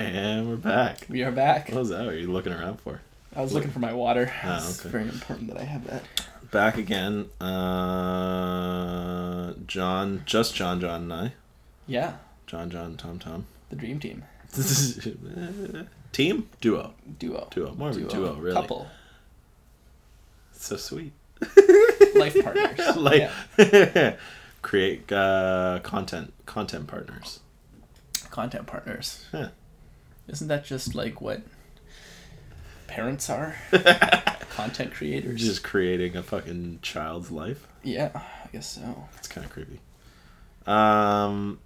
and we're back. We are back. What was that? What are you looking around for? I was looking for my water. Ah, it's okay. very important that I have that. Back again. Uh, John, just John, John, and I. Yeah, John, John, Tom, Tom. the dream team. Team, duo, Duo. duo, more of a duo, really. Couple. So sweet. Life partners. like Yeah. create uh, content, content partners. Content partners. Yeah. Isn't that just like what parents are? Content creators. Just creating a fucking child's life. yeah, I guess so. It's kind of creepy. Um,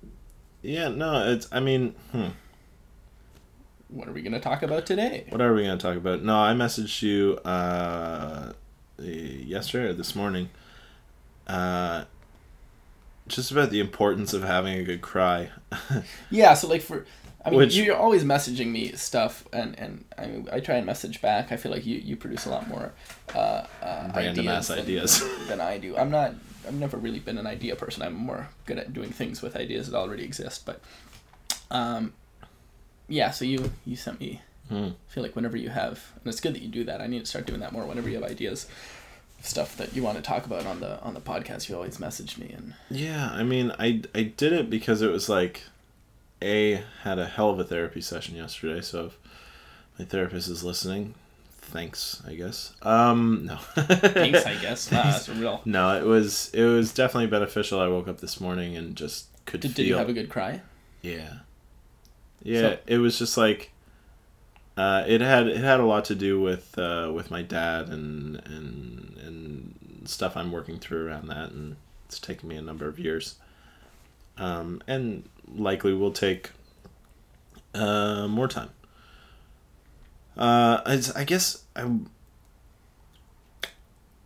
yeah, no, it's. I mean, hmm, What are we gonna talk about today? what are we gonna talk about? No, I messaged you uh, yesterday or this morning. Uh, just about the importance of having a good cry. Yeah, so like for, I mean, Which- you're always messaging me stuff, and and I mean, I try and message back. I feel like you you produce a lot more uh, uh, Random ass than- ideas. than I do. I'm not. I've never really been an idea person. I'm more good at doing things with ideas that already exist. But, um, yeah. So you you sent me. Hmm. I feel like whenever you have, and it's good that you do that. I need to start doing that more. Whenever you have ideas, stuff that you want to talk about on the on the podcast, you always message me and Yeah, I mean, I I did it because it was like, a had a hell of a therapy session yesterday. So if my therapist is listening, thanks, I guess. Um, no. thanks. I guess nah, that's real. No, it was it was definitely beneficial. I woke up this morning and just could Did, feel. did you have a good cry? yeah, yeah. So- it was just like, uh, it had it had a lot to do with uh, with my dad and and and stuff I'm working through around that, and it's taken me a number of years. Um, and likely will take uh, more time. Uh, I, I guess I'm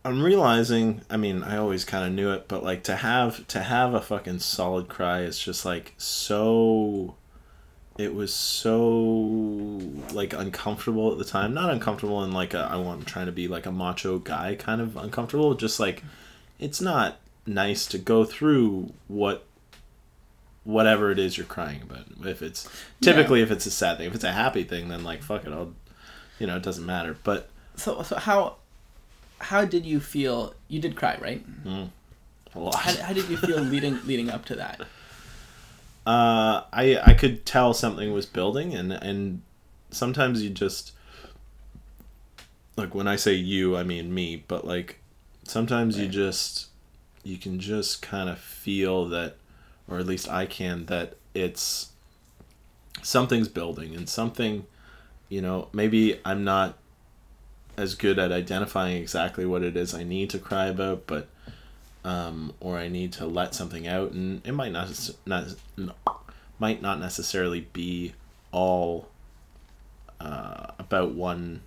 I'm realizing. I mean, I always kind of knew it, but like to have to have a fucking solid cry is just like so. It was so like uncomfortable at the time. Not uncomfortable in like a I want trying to be like a macho guy kind of uncomfortable. Just like it's not nice to go through what whatever it is you're crying about. If it's typically if it's a sad thing, if it's a happy thing, then like fuck it, I'll you know it doesn't matter. But So so how how did you feel? You did cry, right? a lot. How, how did you feel leading leading up to that? uh, I I could tell something was building, and and sometimes you just like when I say you, I mean me, but like sometimes you just you can just kind of feel that, or at least I can that it's something's building and something, you know, maybe I'm not as good at identifying exactly what it is I need to cry about, but um, or I need to let something out, and it might not not might not necessarily be all uh, about one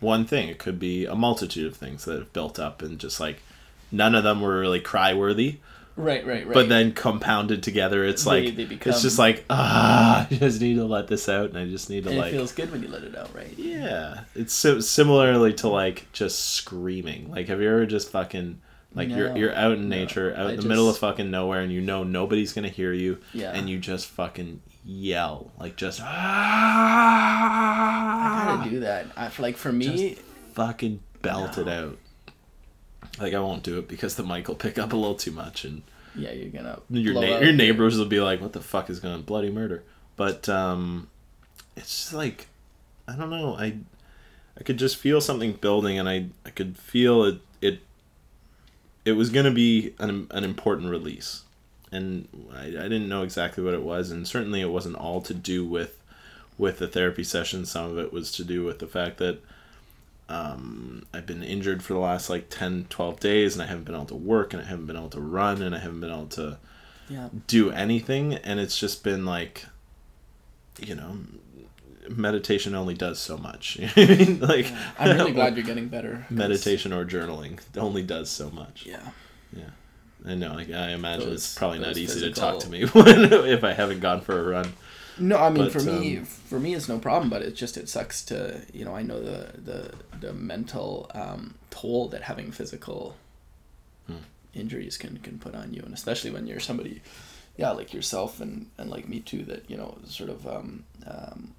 one thing. It could be a multitude of things that have built up, and just like none of them were really cry worthy. Right, right, right. But then compounded together, it's They- like they it's just like ah, I just need to let this out, and I just need to like it feels good when you let it out, right? yeah, it's so similarly to like just screaming. Like, have you ever just fucking like you're you're out in No. nature, out I in the middle of fucking nowhere, and you know nobody's gonna hear you, Yeah. and you just fucking yell like just ah. I gotta do that. I, like for me, fucking belt it out. Like I won't do it because the mic will pick up a little too much, and yeah, you're gonna your na- your neighbors will be like, "What the fuck is going on? Bloody murder!" But um, it's just like I don't know. I I could just feel something building, and I I could feel it it it was going to be an an important release, and I I didn't know exactly what it was, and certainly it wasn't all to do with with the therapy session. Some of it was to do with the fact that um, I've been injured for the last like 10, 12 days, and I haven't been able to work, and I haven't been able to run, and I haven't been able to Yeah, do anything and it's just been like you know meditation only does so much you know what I mean? like I'm really glad you're getting better. meditation or journaling only does so much Yeah, Yeah. i know like i imagine Those- it's probably not easy to talk to me when, if i haven't gone for a run no, I mean But, for me, um, for me it's no problem, but it just it sucks to you know I know the the the mental um, toll that having physical Hmm. injuries can can put on you, and especially when you're somebody, yeah, like yourself and and like me too, that you know sort of um, um,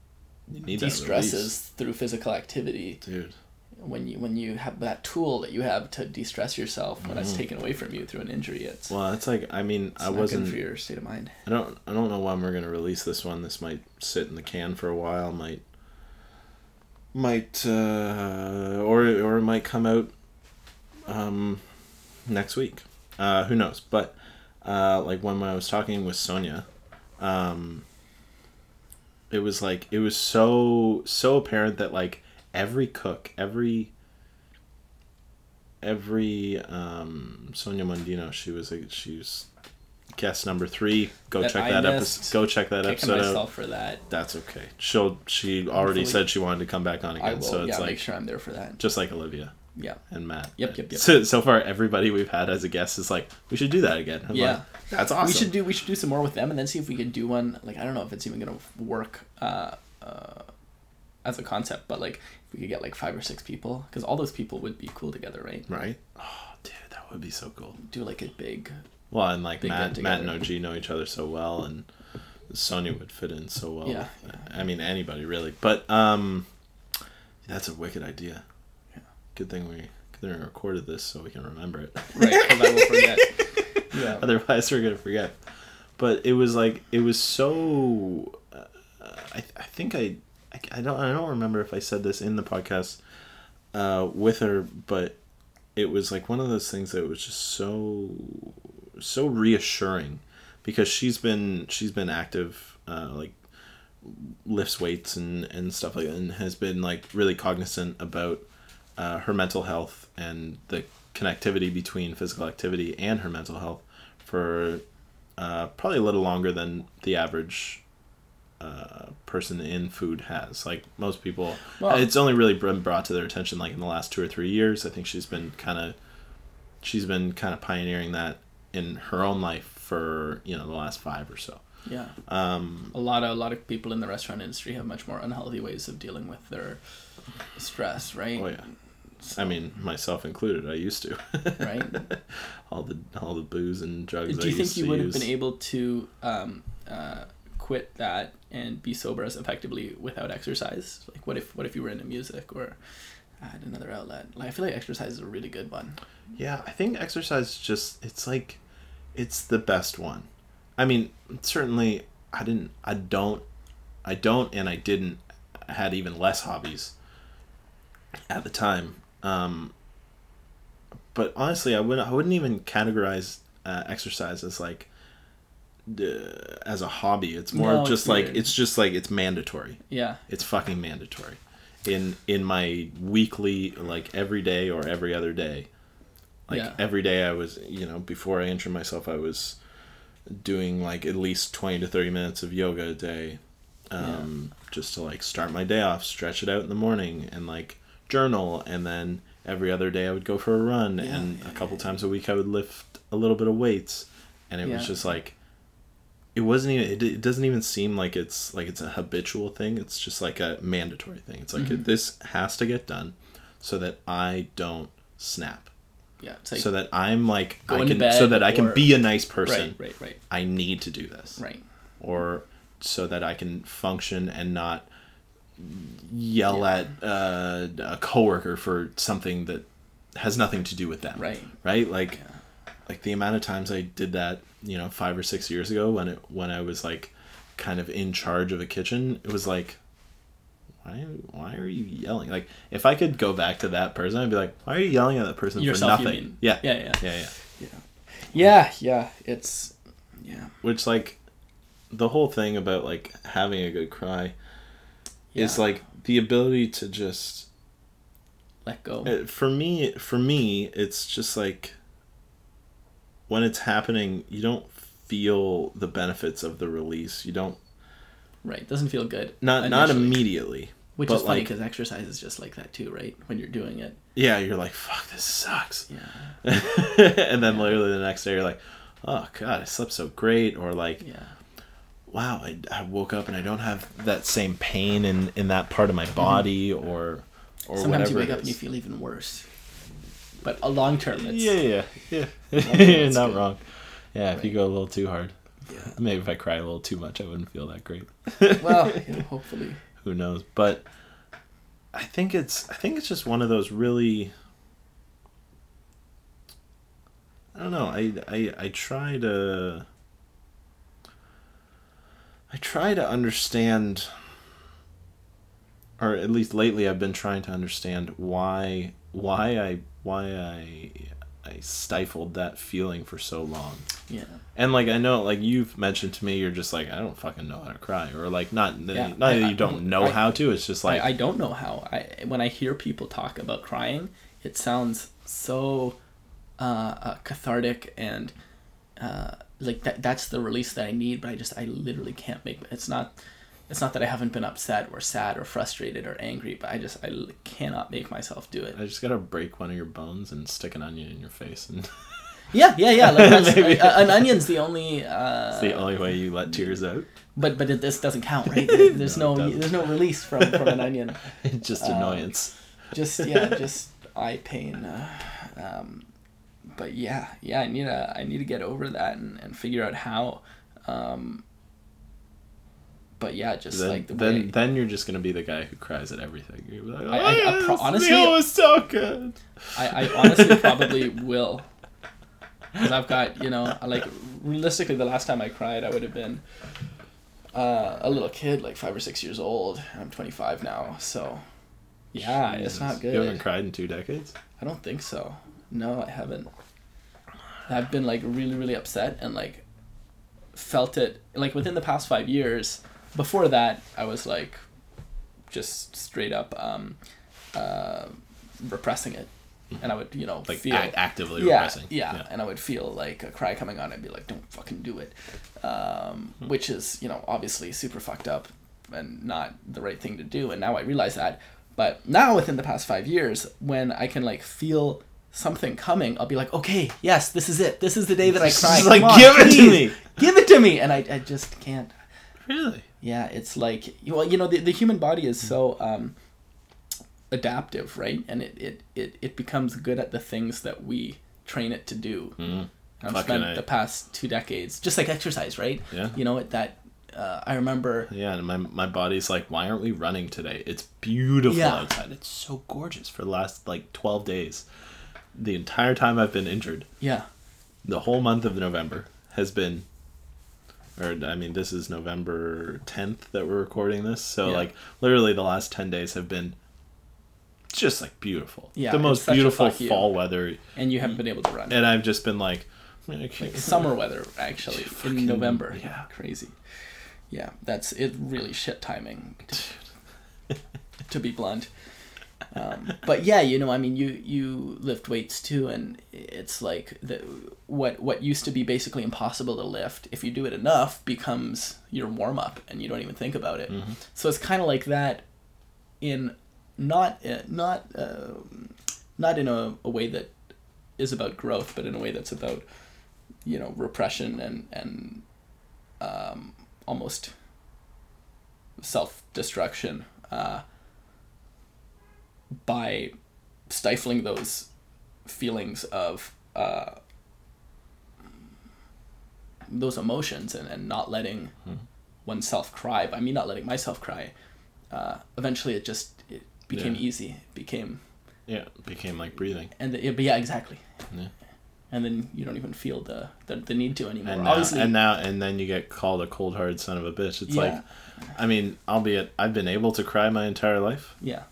that de-stresses through physical activity dude. When you when you have that tool that you have to de-stress yourself when it's Mhm. taken away from you through an injury it's, Well, it's like I mean I wasn't. for your state of mind I don't. I don't know when we're gonna release this one. This might sit in the can for a while. Might. Might uh, or or it might come out. Um, next week. Uh, who knows? But uh, like when I was talking with Sonia, um, it was like it was so so apparent that like every cook, every every um, Sonia Mondino, she was a, she was guest number three. Go That check I that episode. Go check that episode out. for that That's okay. She'll she already Hopefully- said she wanted to come back on again, so it's yeah like make sure i'm there for that just like Olivia yeah and Matt. Yep, yep, yep. So, so far, everybody we've had as a guest is like, we should do that again. I'm Yeah. like, that's awesome. we should do we should do some more with them and then see if we can do one like i don't know if it's even gonna work uh, uh, as a concept but like we could get like five or six people because all those people would be cool together right right? Oh, dude, that would be so cool. do like a big Well, and like Big Matt, Matt and. OG know each other so well, and Sonia would fit in so well. Yeah, with- I mean, anybody really. But um, that's a wicked idea. Yeah. Good thing we good thing we recorded this so we can remember it. right because i will forget yeah Otherwise, we're gonna forget. But it was like it was so. Uh, I I think I, I don't I don't remember if I said this in the podcast uh, with her, but it was like one of those things that was just so so reassuring because she's been she's been active uh, like lifts weights and and stuff like that and has been like really cognizant about uh, her mental health and the connectivity between physical activity and her mental health for uh, probably a little longer than the average uh, person in food has. Like most people, Well- it's only really been brought to their attention like in the last two or three years. I think she's been kind of she's been kind of pioneering that in her own life for you know the last five or so. yeah Um, a lot of a lot of people in the restaurant industry have much more unhealthy ways of dealing with their stress right oh yeah, I mean myself included. I used to. Right. all the all the booze and drugs. do I you think you would have been able to um, uh, quit that and be sober as effectively without exercise like what if what if you were into music or had another outlet like, i feel like exercise is a really good one Yeah, I think exercise just it's like it's the best one. I mean, certainly I didn't I don't I don't and I didn't I had even less hobbies at the time. Um but honestly, I wouldn't I wouldn't even categorize uh, exercise as like uh, as a hobby. It's more No, it's just like weird. it's just like it's mandatory. yeah It's fucking mandatory. In in my weekly like every day or every other day. Like Yeah. every day I was, you know, before I injured myself I was doing like at least 20 to 30 minutes of yoga a day. Um just to like start my day off, stretch it out in the morning and like journal and then every other day I would go for a run Yeah, and yeah, a couple times a week I would lift a little bit of weights and it was just like it wasn't even it, it doesn't even seem like it's like it's a habitual thing. It's just like a mandatory thing. It's like Mhm. this has to get done so that i don't snap. Yeah like so that i'm like i can so that i can or- be a nice person. Right right right. I need to do this. Right. Or so that i can function and not yell Yeah. at uh, a coworker for something that has nothing to do with them. Right. Right? Like Yeah. Like the amount of times i did that you know five or six years ago when it when i was like kind of in charge of a kitchen it was like why why are you yelling? Like if i could go back to that person i'd be like why are you yelling at that person yourself for nothing? mean? Yeah. Yeah yeah. Yeah yeah. Yeah. Yeah it's yeah. Which like the whole thing about like having a good cry is like the ability to just let go. Uh, for me for me it's just like when it's happening you don't feel the benefits of the release. You don't right doesn't feel good not not immediately which is funny like- because exercise is just like that too right? When you're doing it. Yeah you're like fuck this sucks. Yeah. And then literally the next day you're like oh god i slept so great or like yeah. Wow I, I woke up and i don't have that same pain in in that part of my mm-hmm. body or or sometimes you wake up and you feel even worse but a long term it's yeah yeah yeah. You're not good. wrong. Yeah if you go a little too hard. Yeah. Maybe if i cry a little too much i wouldn't feel that great. Well you know, hopefully. Who knows? But I think it's I think it's just one of those really I don't know. I I I try to I try to understand or at least lately I've been trying to understand why why I why I I stifled that feeling for so long. Yeah. And like I know, like you've mentioned to me, you're just like I don't fucking know how to cry, or like not Yeah, not I- that you don't know I- how to. It's just like I, I don't know how. I when I hear people talk about crying, it sounds so uh, uh, cathartic and uh, like that. That's the release that I need, but I just I literally can't make. It's not. It's not that I haven't been upset or sad or frustrated or angry, but I just I cannot make myself do it. I just gotta break one of your bones and stick an onion in your face, and Yeah, yeah, yeah. Like Maybe. uh, an onion's the only. Uh, it's the only way you let tears out. but but it, this doesn't count, right? There's No, no, there's no release from from an onion. just Um, annoyance. just yeah just eye pain uh, um, but yeah yeah i need to i need to get over that and, and figure out how um, but yeah just Then, like the then, way then you're just gonna be the guy who cries at everything. You're like, I- I- I "Oh, pro- honestly- meal was so good. I, I honestly probably will because i've got you know like realistically the last time i cried i would have been uh, a little kid like five or six years old i'm 25 now so yeah it's not good You haven't cried in two decades. I don't think so. No, I haven't. I've been like really, really upset and like felt it like within the past five years. Before that, I was like just straight up um, uh, repressing it, and I would you know Like feel ac- actively yeah, repressing. Yeah, and I would feel like a cry coming on. I'd be like, "Don't fucking do it," um, which is you know obviously super fucked up and not the right thing to do. And now I realize that. But now within the past five years, when I can like feel something coming, I'll be like, "Okay, yes, this is it. This is the day that I Just cry. like, on, give it to me." Give it to me." And I, I just can't. Really? Yeah, it's like well, you know, the, the human body is so um, adaptive, right? And it, it, it, it becomes good at the things that we train it to do. Mm-hmm. I've Fucking spent A. the past two decades, just like exercise, right? Yeah. You know, it that uh, I remember. Yeah, and my my body's like, why aren't we running today? It's beautiful Yeah. outside. It's so gorgeous for the last like twelve days. The entire time I've been injured, Yeah, the whole month of November has been or I mean this is November 10th that we're recording this. So Yeah. like literally the last 10 days have been just like beautiful. Yeah, The most beautiful fall weather and you haven't been able to run. and I've just been like, "Man, Summer weather, actually, Fucking- in November. yeah. crazy. Yeah, that's it. Really shit timing. To, to be blunt. Um, but yeah, you know, I mean, you you lift weights too, and it's like the what what used to be basically impossible to lift, if you do it enough, becomes your warm up, and you don't even think about it. So it's kind of like that, in not uh, not uh, not in a, a way that is about growth, but in a way that's about you know repression and and um, almost self destruction uh, by stifling those feelings of uh, those emotions and, and not letting oneself cry. By me not letting myself cry, uh, eventually it just it became Yeah. easy. It became Yeah, it became like breathing. and the, yeah, but yeah, exactly. Yeah. And then you don't even feel the, the, the need to anymore. And now, Obviously, and now and then you get called a cold hard son of a bitch. It's Yeah. like I mean, albeit I've been able to cry my entire life. yeah,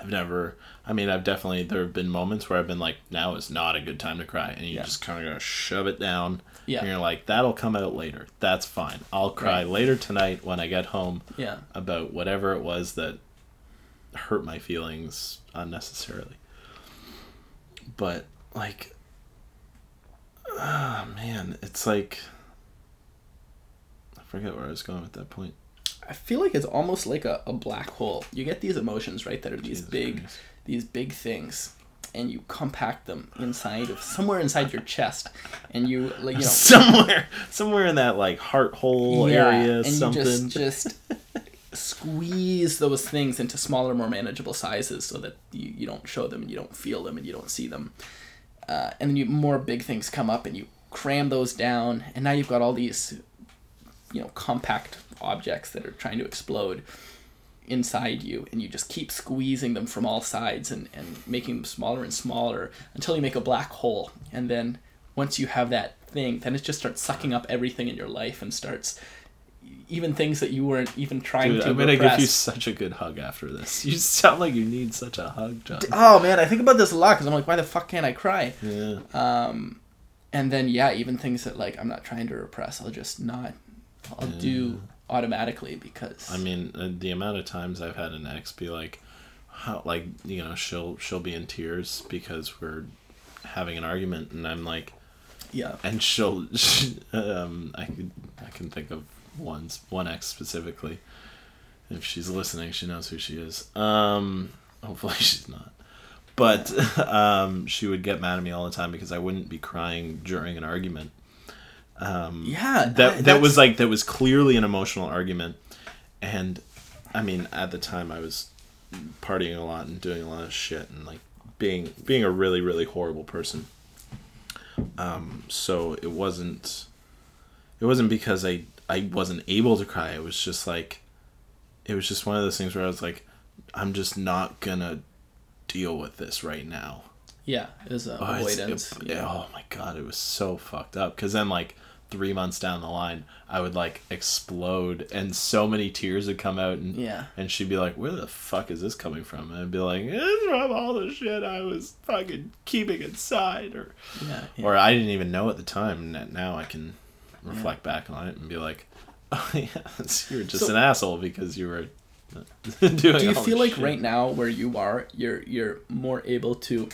I've never. I mean, I've definitely. There have been moments where I've been like, "Now is not a good time to cry," and you Yeah. just kind of gotta shove it down. Yeah. And you're like, "That'll come out later. That's fine. I'll cry Right. later tonight when I get home yeah, about whatever it was that hurt my feelings unnecessarily." But like, ah, man, it's like. I forget where I was going at that point. I feel like it's almost like a, a black hole. You get these emotions, right, that are these Jesus big, these big things, and you compact them inside of somewhere inside your chest, and you like you know somewhere, somewhere in that like heart hole area, and something. you just just squeeze those things into smaller, more manageable sizes, so that you, you don't show them and you don't feel them and you don't see them, uh, and then you more big things come up and you cram those down, and now you've got all these, you know, compact objects that are trying to explode. inside you and you just keep squeezing them from all sides and, and making them smaller and smaller until you make a black hole and then once you have that thing then it just starts sucking up everything in your life and starts even things that you weren't even trying Dude, to I'm gonna repress. give you such a good hug after this. You sound like you need such a hug, John. oh man i think about this a lot because i'm like why the fuck can't i cry Yeah. um and then yeah even things that like i'm not trying to repress i'll just not i'll do automatically because I mean, uh, the amount of times I've had an ex be like, how, like you know, she'll she'll be in tears because we're having an argument, and I'm like, yeah and she'll, she, um, I could I can think of one one ex specifically. If she's listening, she knows who she is. Um, hopefully she's not. But um, she would get mad at me all the time because I wouldn't be crying during an argument. Um, yeah that that was like that was clearly an emotional argument and i mean at the time i was partying a lot and doing a lot of shit and like being being a really really horrible person um so it wasn't it wasn't because i i wasn't able to cry it was just like it was just one of those things where i was like i'm just not gonna deal with this right now yeah it was a Oh, avoidance it- yeah. oh my god, it was so fucked up. Because then, like three months down the line, I would like explode, and so many tears would come out, and yeah and she'd be like, "Where the fuck is this coming from?" And I'd be like, "It's from all the shit I was fucking keeping inside," or yeah, yeah. or I didn't even know at the time. And now I can reflect back on it and be like, "Oh yes, you were just So- an asshole because you were." Uh, doing do you feel like shit." right now where you are you're you're more able to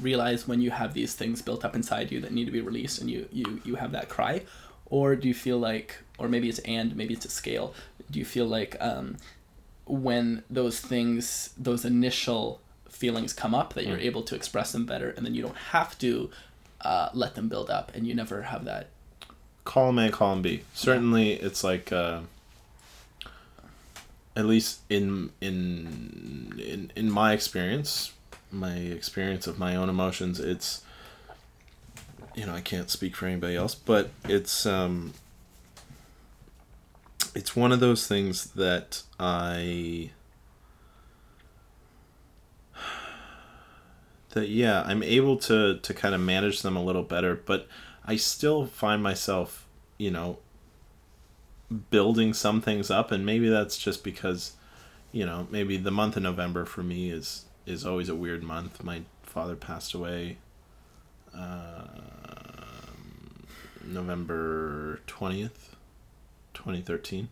realize when you have these things built up inside you that need to be released and you you you have that cry or do you feel like or maybe it's and maybe it's a scale do you feel like um when those things those initial feelings come up that you're Mm. able to express them better and then you don't have to uh, let them build up and you never have that column A, column B. Certainly, it's like uh, at least in in in in my experience, my experience of my own emotions, it's you know I can't speak for anybody else, but it's um it's one of those things that I that yeah i'm able to to kind of manage them a little better but i still find myself you know building some things up and maybe that's just because you know maybe the month of november for me is is always a weird month my father passed away um, november 20th 2013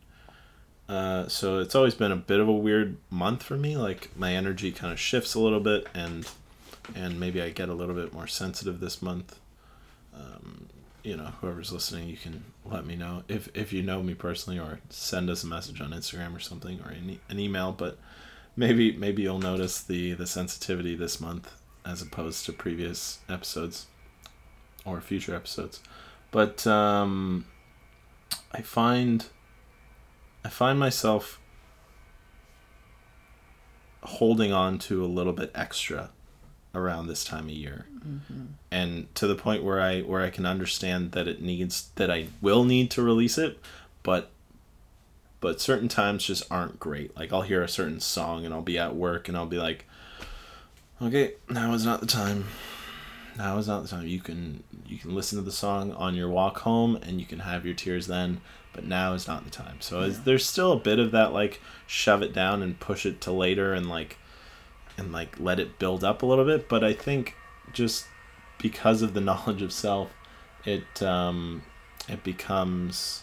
uh, so it's always been a bit of a weird month for me like my energy kind of shifts a little bit and and maybe I get a little bit more sensitive this month. Um, you know, whoever's listening, you can let me know if if you know me personally, or send us a message on Instagram or something, or an, e- an email. But maybe maybe you'll notice the the sensitivity this month as opposed to previous episodes or future episodes. But um, I find I find myself holding on to a little bit extra around this time of year and to the point where i where i can understand that it needs that i will need to release it but but certain times just aren't great. Like i'll hear a certain song and i'll be at work and i'll be like okay now is not the time. Now is not the time. You can you can listen to the song on your walk home and you can have your tears then but now is not the time. So is, there's still a bit of that like shove it down and push it to later and like and like let it build up a little bit. But i think just because of the knowledge of self it um it becomes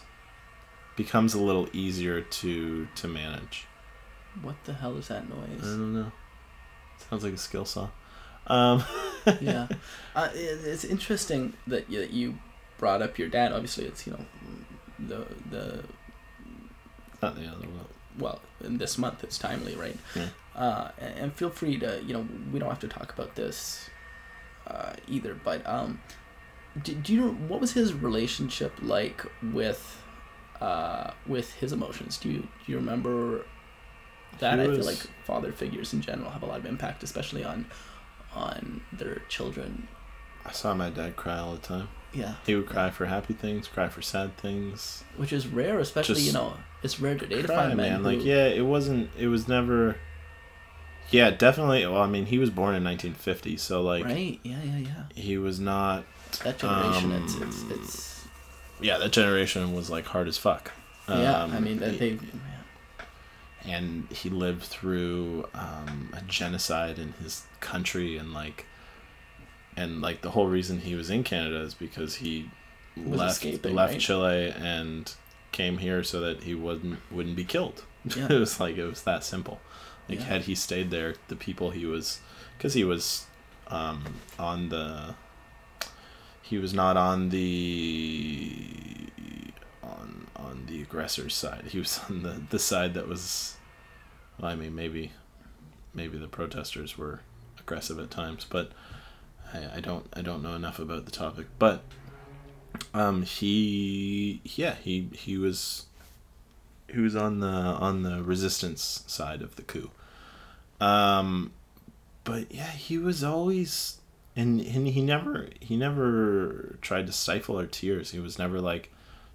becomes a little easier to to manage what the hell is that noise? i don't know sounds like a skill saw um yeah, uh, it, it's interesting that you, that you brought up your dad. Obviously, it's you know the the not the other one well in this month it's timely, right? Yeah. Uh, and, and feel free to you know we don't have to talk about this uh, either, but um, do, do you know what was his relationship like with uh with his emotions? Do you do you remember that? He I feel like father figures in general have a lot of impact, especially on on their children I saw my dad cry all the time. Yeah, He would cry for happy things, cry for sad things. which is rare, especially Just you know it's rare today to Cry, find men man. who, Like, yeah, it wasn't. It was never. Yeah, definitely. Well, I mean, he was born in 1950, so like, right, yeah, yeah, yeah. he was not. That generation, it's Um, it's it's Yeah, that generation was like hard as fuck. yeah. Um, I mean, that they and he lived through um, a genocide in his country and like and like the whole reason he was in Canada is because he left left right? Chile and came here so that he wouldn't wouldn't be killed. Yeah. it was like it was that simple. Like Yeah. had he stayed there, the people he was because he was um, on the he was not on the on on the aggressor's side. He was on the the side that was well, I mean maybe maybe the protesters were aggressive at times, but I, I don't I don't know enough about the topic. But um he yeah, he he was he was on the on the resistance side of the coup. Um but yeah, he was always and, and he never he never tried to stifle our tears. He was never like,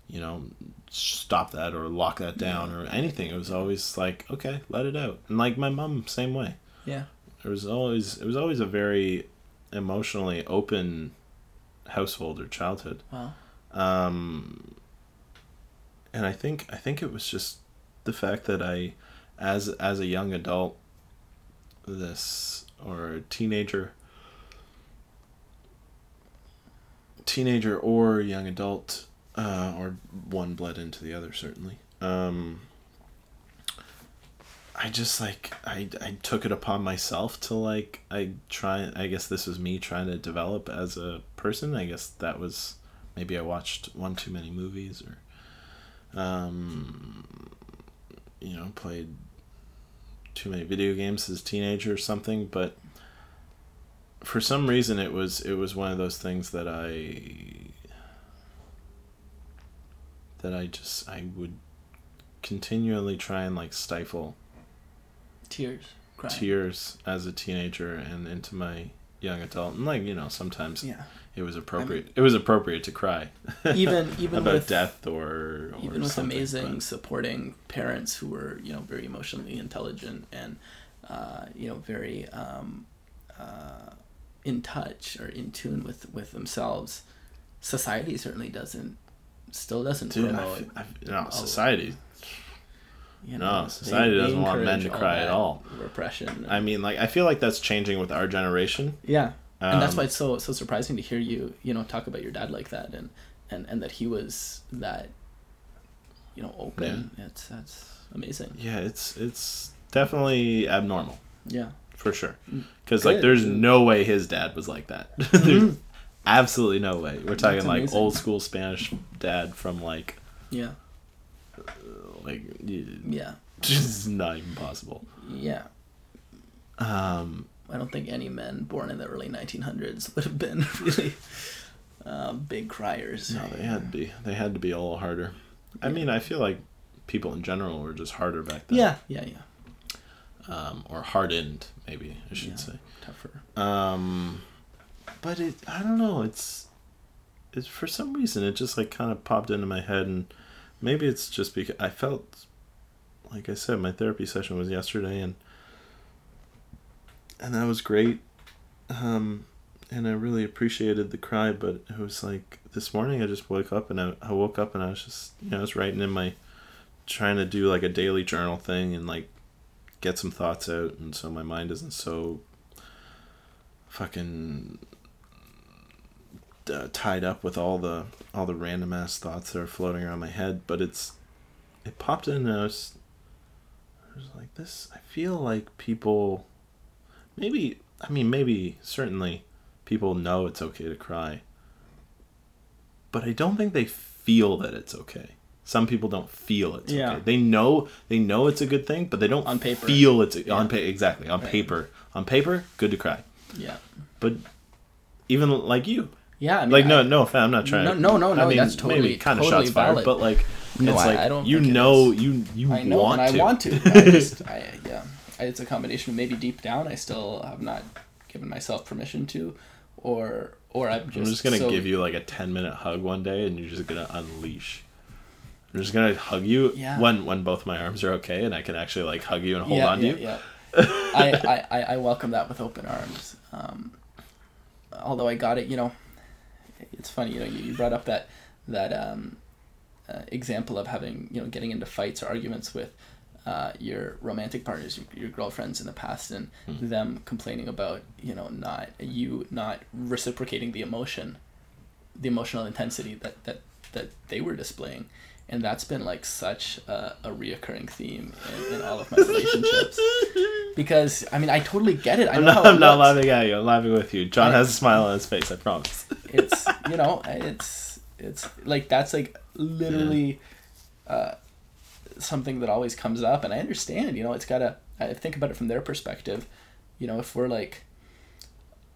you know, stop that or lock that down or anything. It was always like, okay, let it out. And like my mom, same way. yeah. It was always it was always a very emotionally open household or childhood. Wow. Um, and I think I think it was just the fact that I, as as a young adult, this or a teenager, teenager or young adult, uh, or one bled into the other certainly. Um, I just like I, I took it upon myself to like I try I guess this was me trying to develop as a person. I guess that was maybe I watched one too many movies or um you know, played too many video games as a teenager or something, but for some reason it was it was one of those things that I that I just I would continually try and like stifle Tears. Crying. tears as a teenager and into my young adult and like you know sometimes Yeah. it was appropriate it was appropriate to cry Even even about with death or, or even with amazing but- supporting parents who were you know very emotionally intelligent and uh, you know very um, uh, in touch or in tune with with themselves society certainly doesn't still doesn't dude I, promote I f- no society you no, know society doesn't want men to cry at all. repression I mean like I feel like that's changing with our generation. Yeah and that's Um, why it's so so surprising to hear you you know talk about your dad like that and and and that he was that you know open. It's that's amazing. Yeah it's it's definitely abnormal. Yeah for sure. Because like there's no way his dad was like that. There's absolutely no way. We're talking That's like amazing. old school spanish dad from like yeah. like yeah. just not even possible. Yeah. Um I don't think any men born in the early 1900s would have been really uh, big criers. no they had to be. They had to be a little harder. I mean i feel like people in general were just harder back then. Yeah, yeah, yeah. Um or hardened maybe i should Yeah. say Tougher. Um, but it, I don't know. It's, it's for some reason it just like kind of popped into my head, and maybe it's just because I felt, like I said, my therapy session was yesterday, and and that was great. Um, and I really appreciated the cry, but it was like this morning I just woke up and I, I woke up and I was just you know I was writing in my, trying to do like a daily journal thing and like, get some thoughts out, and so my mind isn't so fucking uh, tied up with all the all the random ass thoughts that are floating around my head but it's it popped in and I was, I was like this I feel like people maybe I mean maybe certainly people know it's okay to cry but I don't think they feel that it's okay some people don't feel it's Yeah. okay they know they know it's a good thing but they don't On paper. feel it's on Yeah. pa- exactly on Right. paper on paper good to cry Yeah. but even like you, Yeah. I mean, like no, I- no, I'm not trying. No, no, no, no, I mean, that's totally- kind of totally shots fired, but like, No, it's I- like I don't you know, you you I know, want and to. I want to. I just, I, yeah, it's a combination. of Maybe deep down, I still have not given myself permission to, or or I'm just, I'm just gonna so- give you like a ten minute hug one day, and you're just gonna unleash. I'm just gonna hug you Yeah. when when both my arms are okay, and I can actually like hug you and hold yeah, on to yeah, you. Yeah. I, I, I, welcome that with open arms. Um, although I got it, you know, it's funny, you know, you, you brought up that that um, uh, example of having, you know, getting into fights or arguments with uh, your romantic partners, your, your girlfriends in the past, and Hmm. them complaining about, you know, not you not reciprocating the emotion, the emotional intensity that that that they were displaying. And that's been like such a, a reoccurring theme in, in all of my relationships because I mean I totally get it. I I'm know not, I'm not laughing at you. I'm laughing with you. John I- has a smile on his face. I promise. It's you know it's it's like that's like literally uh, something that always comes up, and I understand. You know, it's gotta. I think about it from their perspective. You know, if we're like,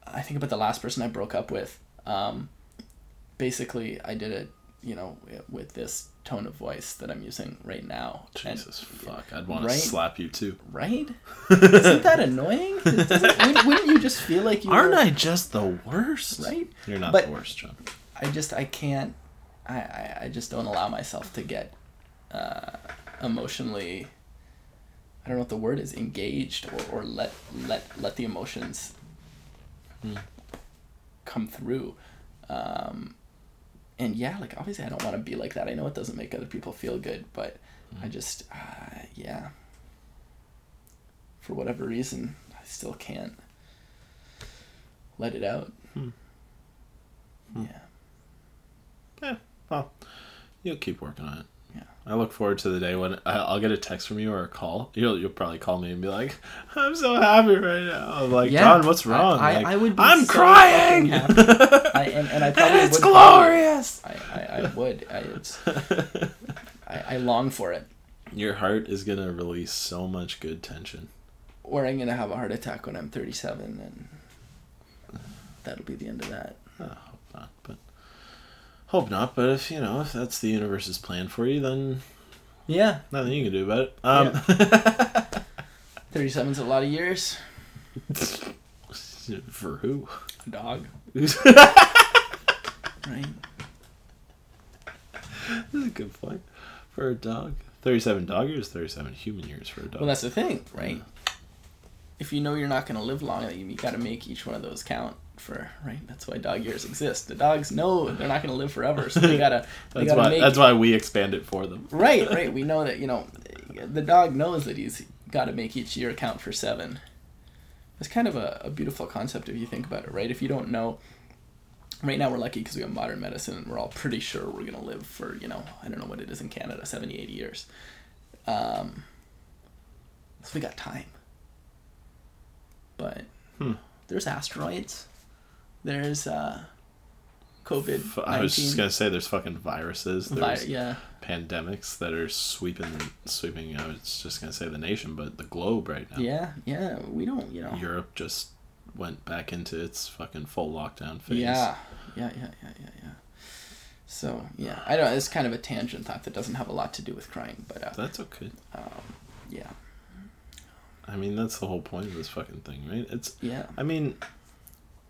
I think about the last person I broke up with. Um, basically, I did it. You know, with this tone of voice that I'm using right now. And- Jesus fuck! I'd want Right? to slap you too. right? Isn't that annoying? Wouldn't, you just feel like you Aren't were, I just the worst? right? You're not But- the worst, John. I just I can't I, I, I just don't allow myself to get uh, emotionally I don't know what the word is engaged or, or let let let the emotions Hmm. come through um, and yeah like obviously I don't want to be like that I know it doesn't make other people feel good but Hmm. I just uh, yeah for whatever reason I still can't let it out Hmm. Hmm. yeah Well, you'll keep working on it. I look forward to the day when I'll get a text from you or a call. You'll you'll probably call me and be like, "I'm so happy right now." I'm like, Yeah. John, what's wrong? I- I- Like, I would be I'm so crying. I, and, and I probably it's would glorious. I, I, I would. I, it's, I, I long for it. Your heart is gonna release so much good tension. Or I'm gonna have a heart attack when I'm 37, and that'll be the end of that. I hope not, but hope not. But if you know if that's the universe's plan for you, then Yeah, nothing you can do about it. Um, 37's a lot of years. for who? A dog, right? That's a good point. For a dog. 37 dog years, 37 human years for a dog. Well, that's the thing, right? If you know you're not gonna live long, you, you got to make each one of those count for right. That's why dog years exist. The dogs know they're not gonna live forever, so they gotta. they that's gotta why make that's why we expand it for them. right, right. We know that you know, the dog knows that he's got to make each year count for seven. It's kind of a, a beautiful concept if you think about it, right? If you don't know, right now we're lucky because we have modern medicine and we're all pretty sure we're gonna live for you know I don't know what it is in Canada 70, 80 years. Um, so we got time. But Hmm. there's asteroids. There's uh, COVID. I was just gonna say there's fucking viruses. There's yeah. pandemics that are sweeping sweeping. I was just gonna say the nation, but the globe right now. Yeah, yeah. We don't, you know. Europe just went back into its fucking full lockdown phase. Yeah, yeah, yeah, yeah, yeah, yeah. So yeah, I don't. It's kind of a tangent thought that doesn't have a lot to do with crying, but uh, That's okay. um, yeah, I mean, that's the whole point of this fucking thing, right? It's yeah, I mean,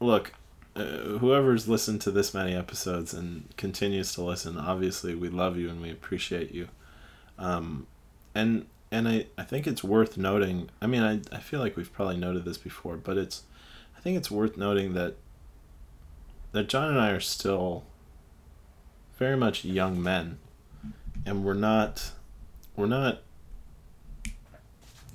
look, uh, whoever's listened to this many episodes and continues to listen, obviously we love you and we appreciate you. Um, and and I, I think it's worth noting. I mean, I, I feel like we've probably noted this before, but it's I think it's worth noting that that John and I are still very much young men, and we're not we're not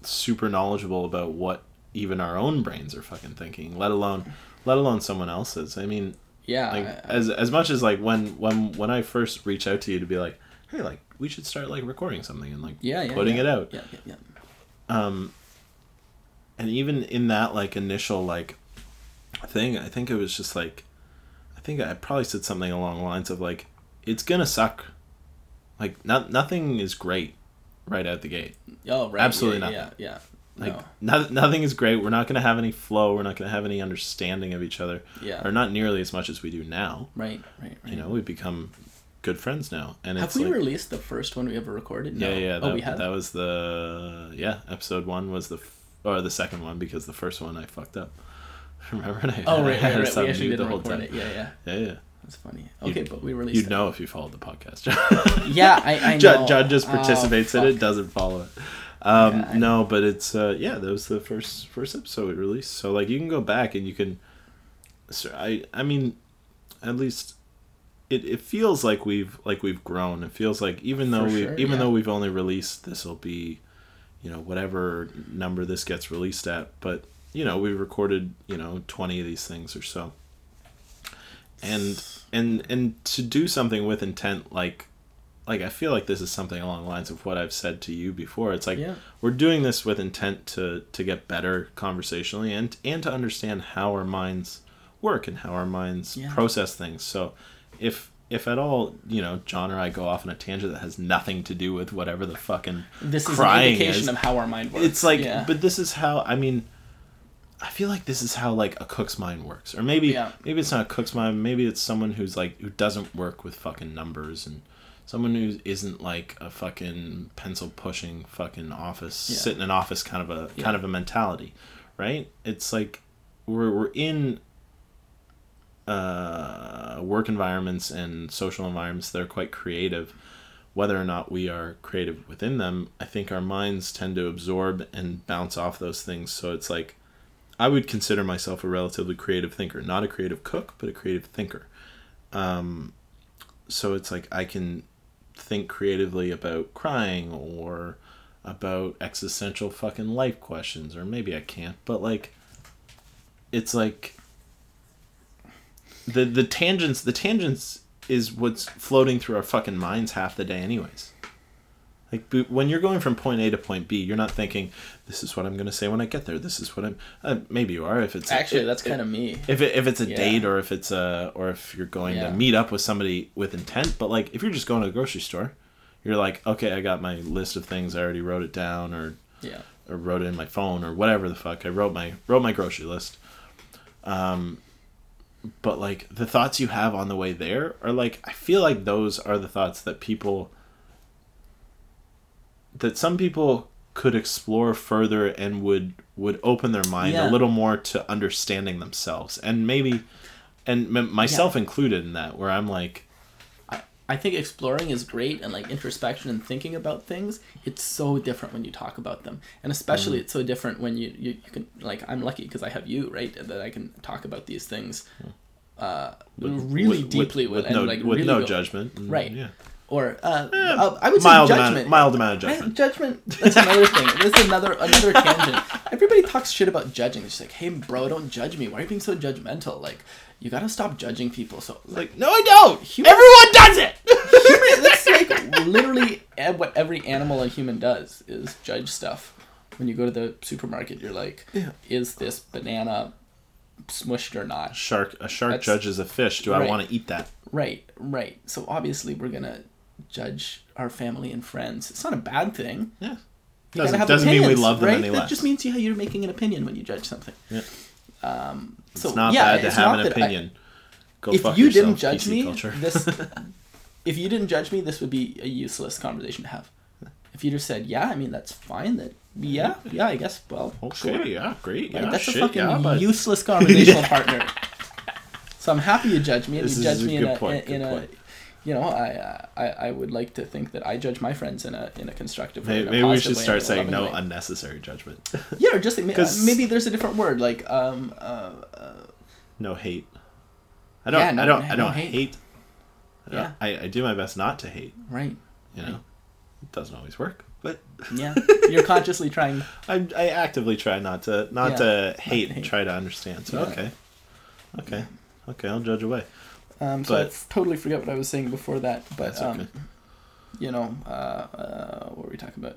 super knowledgeable about what even our own brains are fucking thinking, let alone let alone someone else's. I mean, yeah. like I- I- as as much as like when when when I first reach out to you to be like, hey, like we should start like recording something and like yeah, yeah, putting yeah. it out. Yeah, yeah, yeah. Um, and even in that like initial like thing, I think it was just like, I think I probably said something along the lines of like, it's gonna suck. Like not nothing is great right out the gate. Oh, right. Absolutely yeah, nothing. Yeah, Like yeah. no, nothing is great. We're not gonna have any flow. We're not gonna have any understanding of each other, yeah. or not nearly as much as we do now. Right, right, right. You know, we've become good friends now, and have we like, released the first one we ever recorded? yeah, No. yeah. oh, That, we have. that was the yeah episode one was the f- or the second one because the first one I fucked up. Remember? And I, Oh I right, had right, right. We actually mute didn't record it. Yeah, yeah. Yeah, yeah. That's funny. You'd- Okay, but we released. You'd it. know if you followed the podcast. Yeah, I, I know. Judd, Judd just Oh, participates in it, doesn't follow it. Um, Yeah, no, but it's uh, yeah, that was the first first episode we released. So like you can go back and you can. So I I mean, at least it, it feels like we've like we've grown. It feels like even though we sure, even yeah. though we've only released this will be, you know, whatever number this gets released at, but you know we've recorded you know twenty of these things or so. And and and to do something with intent like like I feel like this is something along the lines of what I've said to you before. It's like Yeah. we're doing this with intent to to get better conversationally and and to understand how our minds work and how our minds Yeah. process things. So if if at all, you know, John or I go off on a tangent that has nothing to do with whatever the fucking This is an indication is, of how our mind works. it's like yeah. but this is how I mean I feel like this is how like a cook's mind works. Or maybe Yeah. maybe it's not a cook's mind, maybe it's someone who's like who doesn't work with fucking numbers and someone who isn't like a fucking pencil pushing fucking office Yeah. sit in an office kind of a Yeah. kind of a mentality. Right? It's like we're we're in uh, work environments and social environments that are quite creative, whether or not we are creative within them, I think our minds tend to absorb and bounce off those things. So it's like, I would consider myself a relatively creative thinker, not a creative cook, but a creative thinker. Um, so it's like I can think creatively about crying or about existential fucking life questions, or maybe I can't, but like, it's like the the tangents the tangents is what's floating through our fucking minds half the day anyways. Like when you're going from point a to point b you're not thinking this is what i'm going to say when i get there this is what i'm uh, maybe you are if it's Actually, if- that's kind of me. if, it, if it's a Yeah. date or if it's a or if you're going Yeah. to meet up with somebody with intent but like if you're just going to the grocery store you're like okay i got my list of things i already wrote it down or Yeah. or wrote it in my phone or whatever the fuck. I wrote my wrote my grocery list. Um, but like the thoughts you have on the way there are like I feel like those are the thoughts that people that some people could explore further and would would open their mind Yeah. a little more to understanding themselves and maybe and m- myself included in that where I'm like I think exploring is great and like introspection and thinking about things. It's so different when you talk about them, and especially Mm-hmm. it's so different when you you, you can like I'm lucky because I have you right that I can talk about these things, uh, really with- deeply with, and no like with really no go- judgment Right. yeah or uh, Eh, I would say mild judgment. amount mild amount of Right, judgment judgment. That's another thing. This is another another tangent. Everybody talks shit about judging. It's just like, hey, bro, don't judge me. Why are you being so judgmental? Like, you gotta stop judging people. So, like, like no I don't Humans- everyone does it that's like literally what every animal and human does is judge stuff. When you go to the supermarket, you're like, Yeah. is this banana smushed or not? shark a shark That's- judges a fish do I want to eat that Right, right. So obviously, we're gonna judge our family and friends. It's not a bad thing. yeah You doesn't, doesn't mean we love them right? any that less just means you, you're making an opinion when you judge something. Yeah. Um, it's not yeah, bad to have an that I- opinion Go if you yourself, didn't judge PC me, culture. this if you didn't judge me, this would be a useless conversation to have. If you just said, "Yeah, I mean that's fine," that yeah, yeah, I guess. Well, okay sure. yeah great Like, yeah that's shit, a fucking yeah, but useless conversational partner. So I'm happy you judge me, and This you is judge a me in good a point, in good a. point. You know, I, uh, I I would like to think that I judge my friends in a in a constructive way. maybe, maybe we should start saying no way. unnecessary judgment. Yeah, or just ma- 'Cause- maybe there's a different word like um uh, uh no hate. I don't Yeah, no- I don't no I don't hate. hate, I, don't, Yeah. I, I do my best not to hate. Right. You know? It doesn't always work but yeah. You're consciously trying. I, I actively try not to not Yeah, to hate and hate. try to understand. So Yeah. okay. Okay. Okay I'll judge away Um, so I But- f- totally forget what I was saying before that, but um, okay. you know, uh, uh, what were we talking about?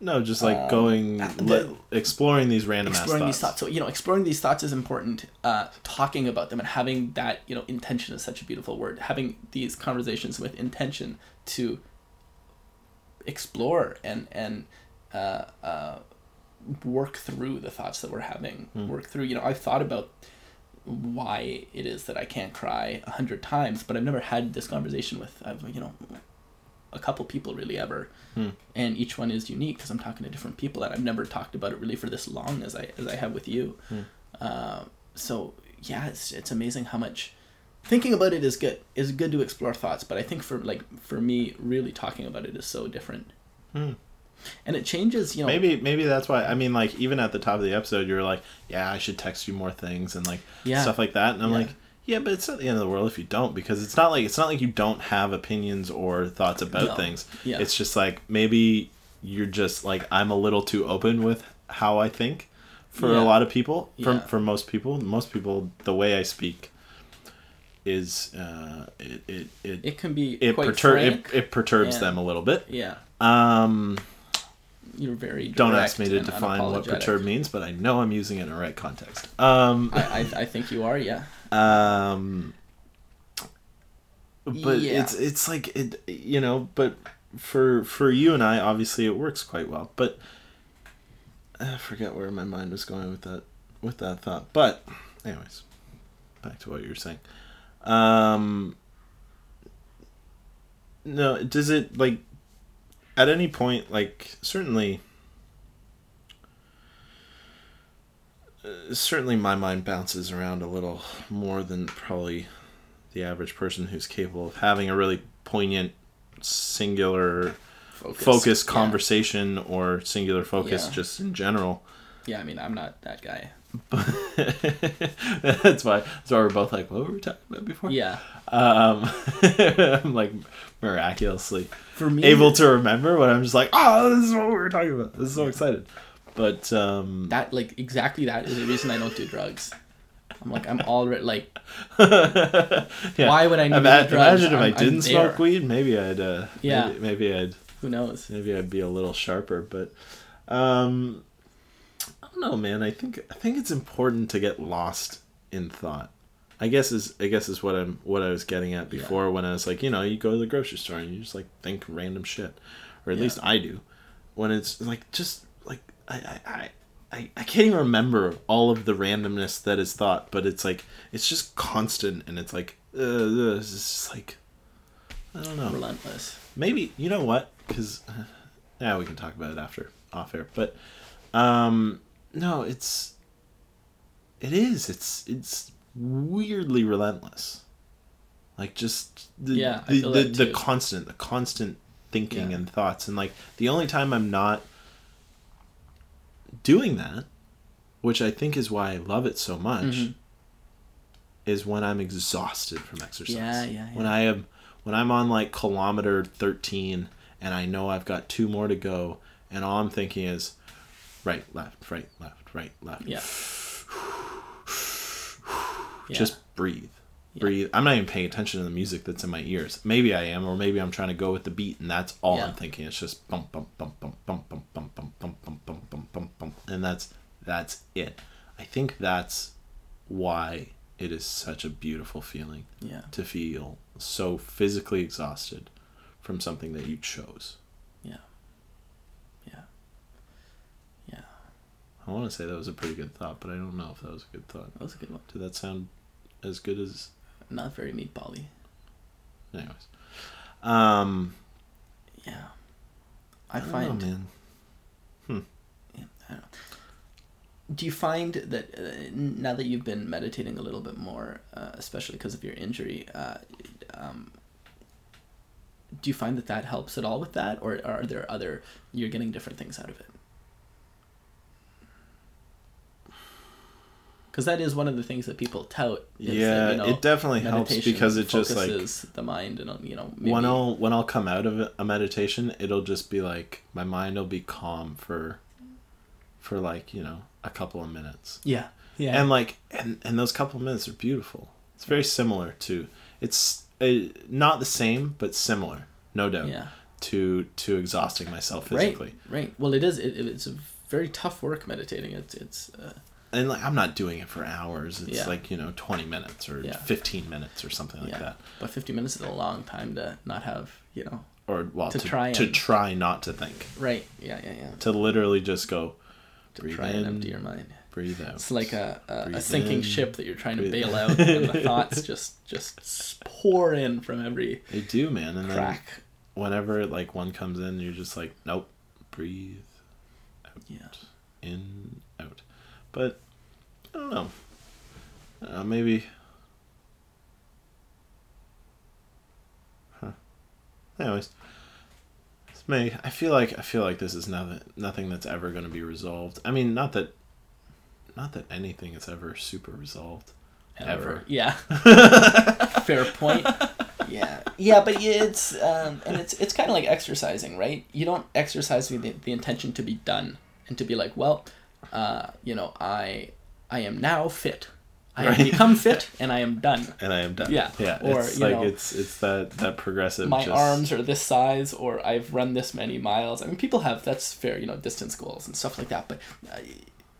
no just like Um, going uh, le- exploring these random exploring these thoughts. So you know, exploring these thoughts is important. Uh, talking about them and having that you know intention is such a beautiful word. Having these conversations with intention to explore and and uh, uh, work through the thoughts that we're having. Hmm. Work through. You know, I've thought about why it is that I can't cry a hundred times, but I've never had this conversation with I've you know a couple people really ever, Hmm. and each one is unique because I'm talking to different people that I've never talked about it really for this long as I as I have with you. Hmm. Uh, so yeah, it's it's amazing how much thinking about it is good. Is good to explore thoughts, but I think for like for me, really talking about it is so different. Hmm. And it changes, you know. Maybe maybe that's why. I mean, like even at the top of the episode, you're like, yeah, I should text you more things and like Yeah. stuff like that. And I'm Yeah. like, yeah, but it's not the end of the world if you don't, because it's not like it's not like you don't have opinions or thoughts about No. things. Yeah. It's just like maybe you're just like I'm a little too open with how I think for Yeah. a lot of people. For for most people, most people, the way I speak is uh, it it it it can be it, quite pertur- it, it perturbs them a little bit. yeah, Um, you're very. don't ask me to define what perturb means, but I know I'm using it in the right context. Um, I, I I think you are. Yeah. um, but Yeah. it's it's like it, you know. But for for you and I, obviously, it works quite well. But I forget where my mind was going with that with that thought. But anyways, back to what you were saying. Um, no, does it like at any point like certainly uh, certainly my mind bounces around a little more than probably the average person who's capable of having a really poignant singular Focus. focus Yeah. conversation or singular focus Yeah. just in general Yeah, I mean, I'm not that guy. that's why that's why we're both like what were we talking about before Yeah. um i'm like miraculously For me, able to remember when i'm just like oh this is what we were talking about this is so excited but um that like exactly that is the reason I don't do drugs. I'm like I'm already like yeah. why would I need Ima- drugs? imagine if I'm- I didn't smoke weed maybe i'd uh Yeah. maybe, maybe i'd Who knows? maybe I'd be a little sharper, but um don't know, man. I think I think it's important to get lost in thought. I guess is I guess is what I'm what I was getting at before when I was like, you know, you go to the grocery store and you just like think random shit. Or at Yeah. least I do. When it's like just like I I, I I, I can't even remember all of the randomness that is thought, but it's like it's just constant and it's like uh, it's just like I don't know Relentless. maybe you know what because yeah we can talk about it after off air but um no it's it is. It's it's weirdly relentless. Like just the Yeah, the, the, the constant the constant thinking Yeah. and thoughts. And like the only time i'm not doing that which i think is why i love it so much Mhm. is when i'm exhausted from exercise. Yeah, yeah, when i am when i'm on like kilometer 13 and i know i've got two more to go and all i'm thinking is right left right left right left Yeah. Yeah. just breathe breathe i'm not even paying attention to the music that's in my ears maybe i am or maybe i'm trying to go with the beat and that's all Yeah. i'm thinking it's just bump bump bump bump bump bump bump bump bump bump bump bump bump bump and that's that's it i think that's why it is such a beautiful feeling yeah. to feel so physically exhausted from something that you chose Yeah. Yeah. Yeah. I want to say that was a pretty good thought but i don't know if that was a good thought That was a good one. did that sound as good as Not very meatbally. anyways um Yeah. I, I find know, man Yeah, I don't know. Do you find that uh, now that you've been meditating a little bit more, uh, especially because of your injury, uh, um, do you find that that helps at all with that, or are there other you're getting different things out of it? Because that is one of the things that people tout. is that, yeah you know, it definitely helps because it just like the mind and you know maybe, when I'll when I'll come out of a meditation, it'll just be like my mind will be calm for for like you know a couple of minutes, yeah yeah and like and and those couple of minutes are beautiful. It's very similar to it's uh, not the same but similar, no doubt, yeah to to exhausting myself physically. right right well it is it, it's a very tough work meditating it's it's uh, And like I'm not doing it for hours. It's Yeah. like you know twenty minutes or Yeah. fifteen minutes or something like yeah that. but 50 minutes is a long time to not have you know Or well To to, try to and- try not to think. right yeah yeah yeah To literally just go to breathe try in, and empty your mind breathe out. it's like a, a, a sinking in, ship that you're trying to bail out. out and the thoughts just just pour in from every They do, man. And then crack whenever like one comes in, you're just like, nope, breathe yeah in, out. But I don't know. Uh, maybe. Huh. Anyways, it's me. I feel like I feel like this is nothing nothing that's ever going to be resolved. I mean, not that, not that anything is ever super resolved. Ever. Yeah. Fair point. Yeah. Yeah, but it's um, and it's it's kind of like exercising, right? You don't exercise with the, the intention to be done and to be like, well, uh, you know, I I am now fit. I have become fit and I am done. And I am done. Yeah, Yeah. or, it's you like know, it's it's that that progressive. My just, arms are this size, or I've run this many miles. I mean, people have that's fair, you know, distance goals and stuff like that. But uh,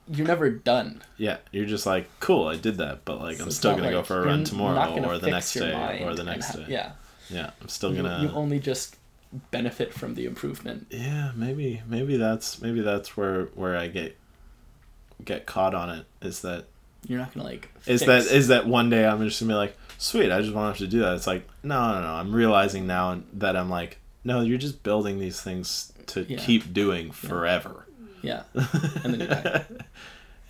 you're never done. Yeah, you're just like, cool, I did that, but like So I'm still gonna go for a run tomorrow or the next day or the next ha- day. Yeah. Yeah, I'm still You, gonna. you only just benefit from the improvement. yeah, maybe maybe that's maybe that's where where I get get caught on it is that You're not gonna like. is fix- that is that one day I'm just gonna be like, sweet, I just want to have to do that. It's like, no, no, no. I'm realizing now that I'm like, no, you're just building these things to Yeah. keep doing forever. yeah, and then you die.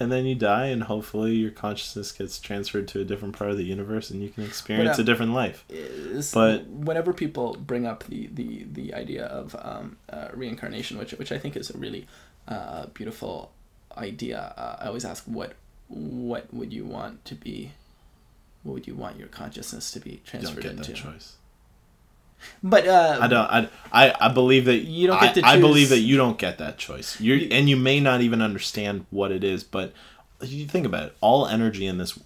and then you die, and hopefully your consciousness gets transferred to a different part of the universe, and you can experience um, a different life. is But- whenever people bring up the the, the idea of um, uh, reincarnation, which which I think is a really uh, beautiful idea, uh, I always ask what what would you want to be, what would you want your consciousness to be transferred You don't get that into? choice. But uh, I don't. I, I, I believe that You don't get I, to I believe that you don't get that choice. You You- and you may not even understand what it is. But you think about it. All energy in this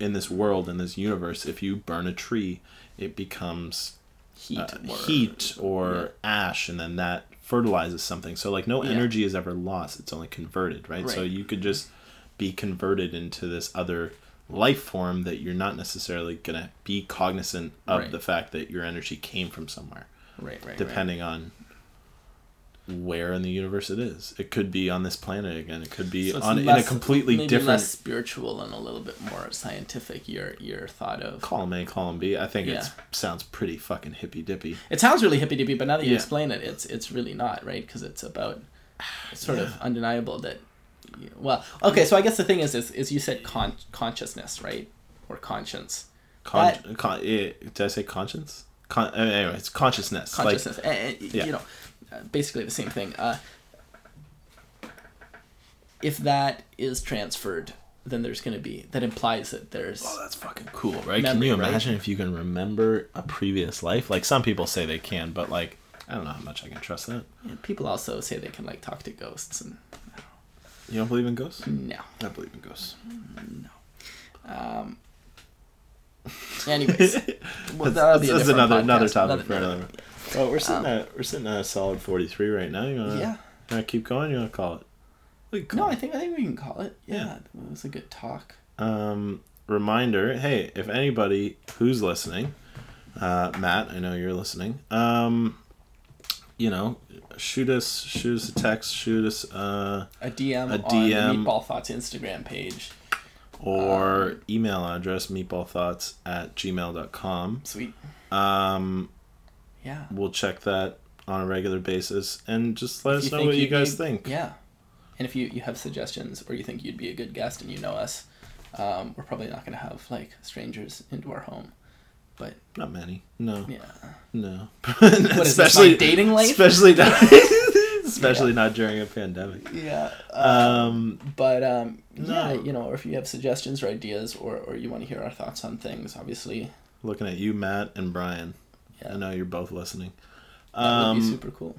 in this world in this universe. If you burn a tree, it becomes heat, uh, or, heat or ash, and then that fertilizes something. So like no Yeah. energy is ever lost. It's only converted, right? So you could just be converted into this other life form that you're not necessarily gonna be cognizant of Right. the fact that your energy came from somewhere right, right, right. depending on where in the universe it is. It could be on this planet again. It could be So on in a completely different. less spiritual and a little bit more scientific. Your your thought of Column A, column B. I think it sounds pretty fucking hippy dippy. It sounds really hippy dippy, but now that you Yeah. explain it, it's it's really not right because it's about it's sort of undeniable that. Well, okay, so I guess the thing is, is, is you said con- consciousness, right, or conscience, Con- That- con- did I say conscience? Con- uh, anyway, it's consciousness. consciousness, and, and, yeah. you know, basically the same thing. Uh, if that is transferred, then there's going to be that implies that there's oh, that's fucking cool, right? can Memory, you right? imagine if you can remember a previous life? Like some people say they can, but like I don't know how much I can trust that. and people also say they can like talk to ghosts and You don't believe in ghosts? no. I believe in ghosts. No. Um, anyways, well, That's, that'll be that's- another another topic another- for another- another. Well, we're sitting Um, at we're sitting at a solid forty three right now. You wanna Yeah. you wanna keep going? You wanna call it? We can No, call I think I think we can call it. Yeah, Yeah. it was a good talk. Um, reminder: Hey, if anybody who's listening, uh, Matt, I know you're listening. Um, you know, shoot us shoot us a text, shoot us uh, A DM A on DM. the Meatball Thoughts Instagram page. or email address meatballthoughts at gmail.com. Sweet. Um, Yeah. we'll check that on a regular basis and just let If us know what you guys think. Yeah. And if you, you have suggestions or you think you'd be a good guest and you know us, um, we're probably not going to have like strangers into our home. But Not many. No. yeah. No. Is this, dating life? Especially not, especially not during a pandemic. Yeah. Um, But um, yeah, No. you know, or if you have suggestions or ideas or, or you want to hear our thoughts on things, obviously, looking at you, Matt and Brian. Yeah, I know you're both listening. that would be Um, super cool.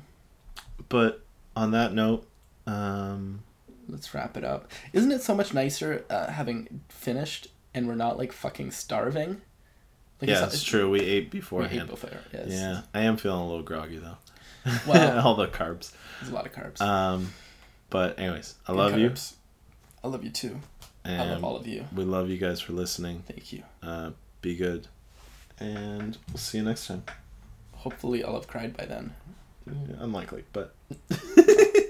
but on that note, um, Let's wrap it up. Isn't it so much nicer uh, having finished and we're not like fucking starving? Like, yeah, not- it's true. We ate beforehand. We ate before. Yes. Yeah, I am feeling a little groggy though. Well- all the carbs. There's a lot of carbs. Um, but anyways, I love you. I love you too. and I love all of you. we love you guys for listening. Thank you. Uh, be good, and we'll see you next time. Hopefully, I'll have cried by then. Unlikely, but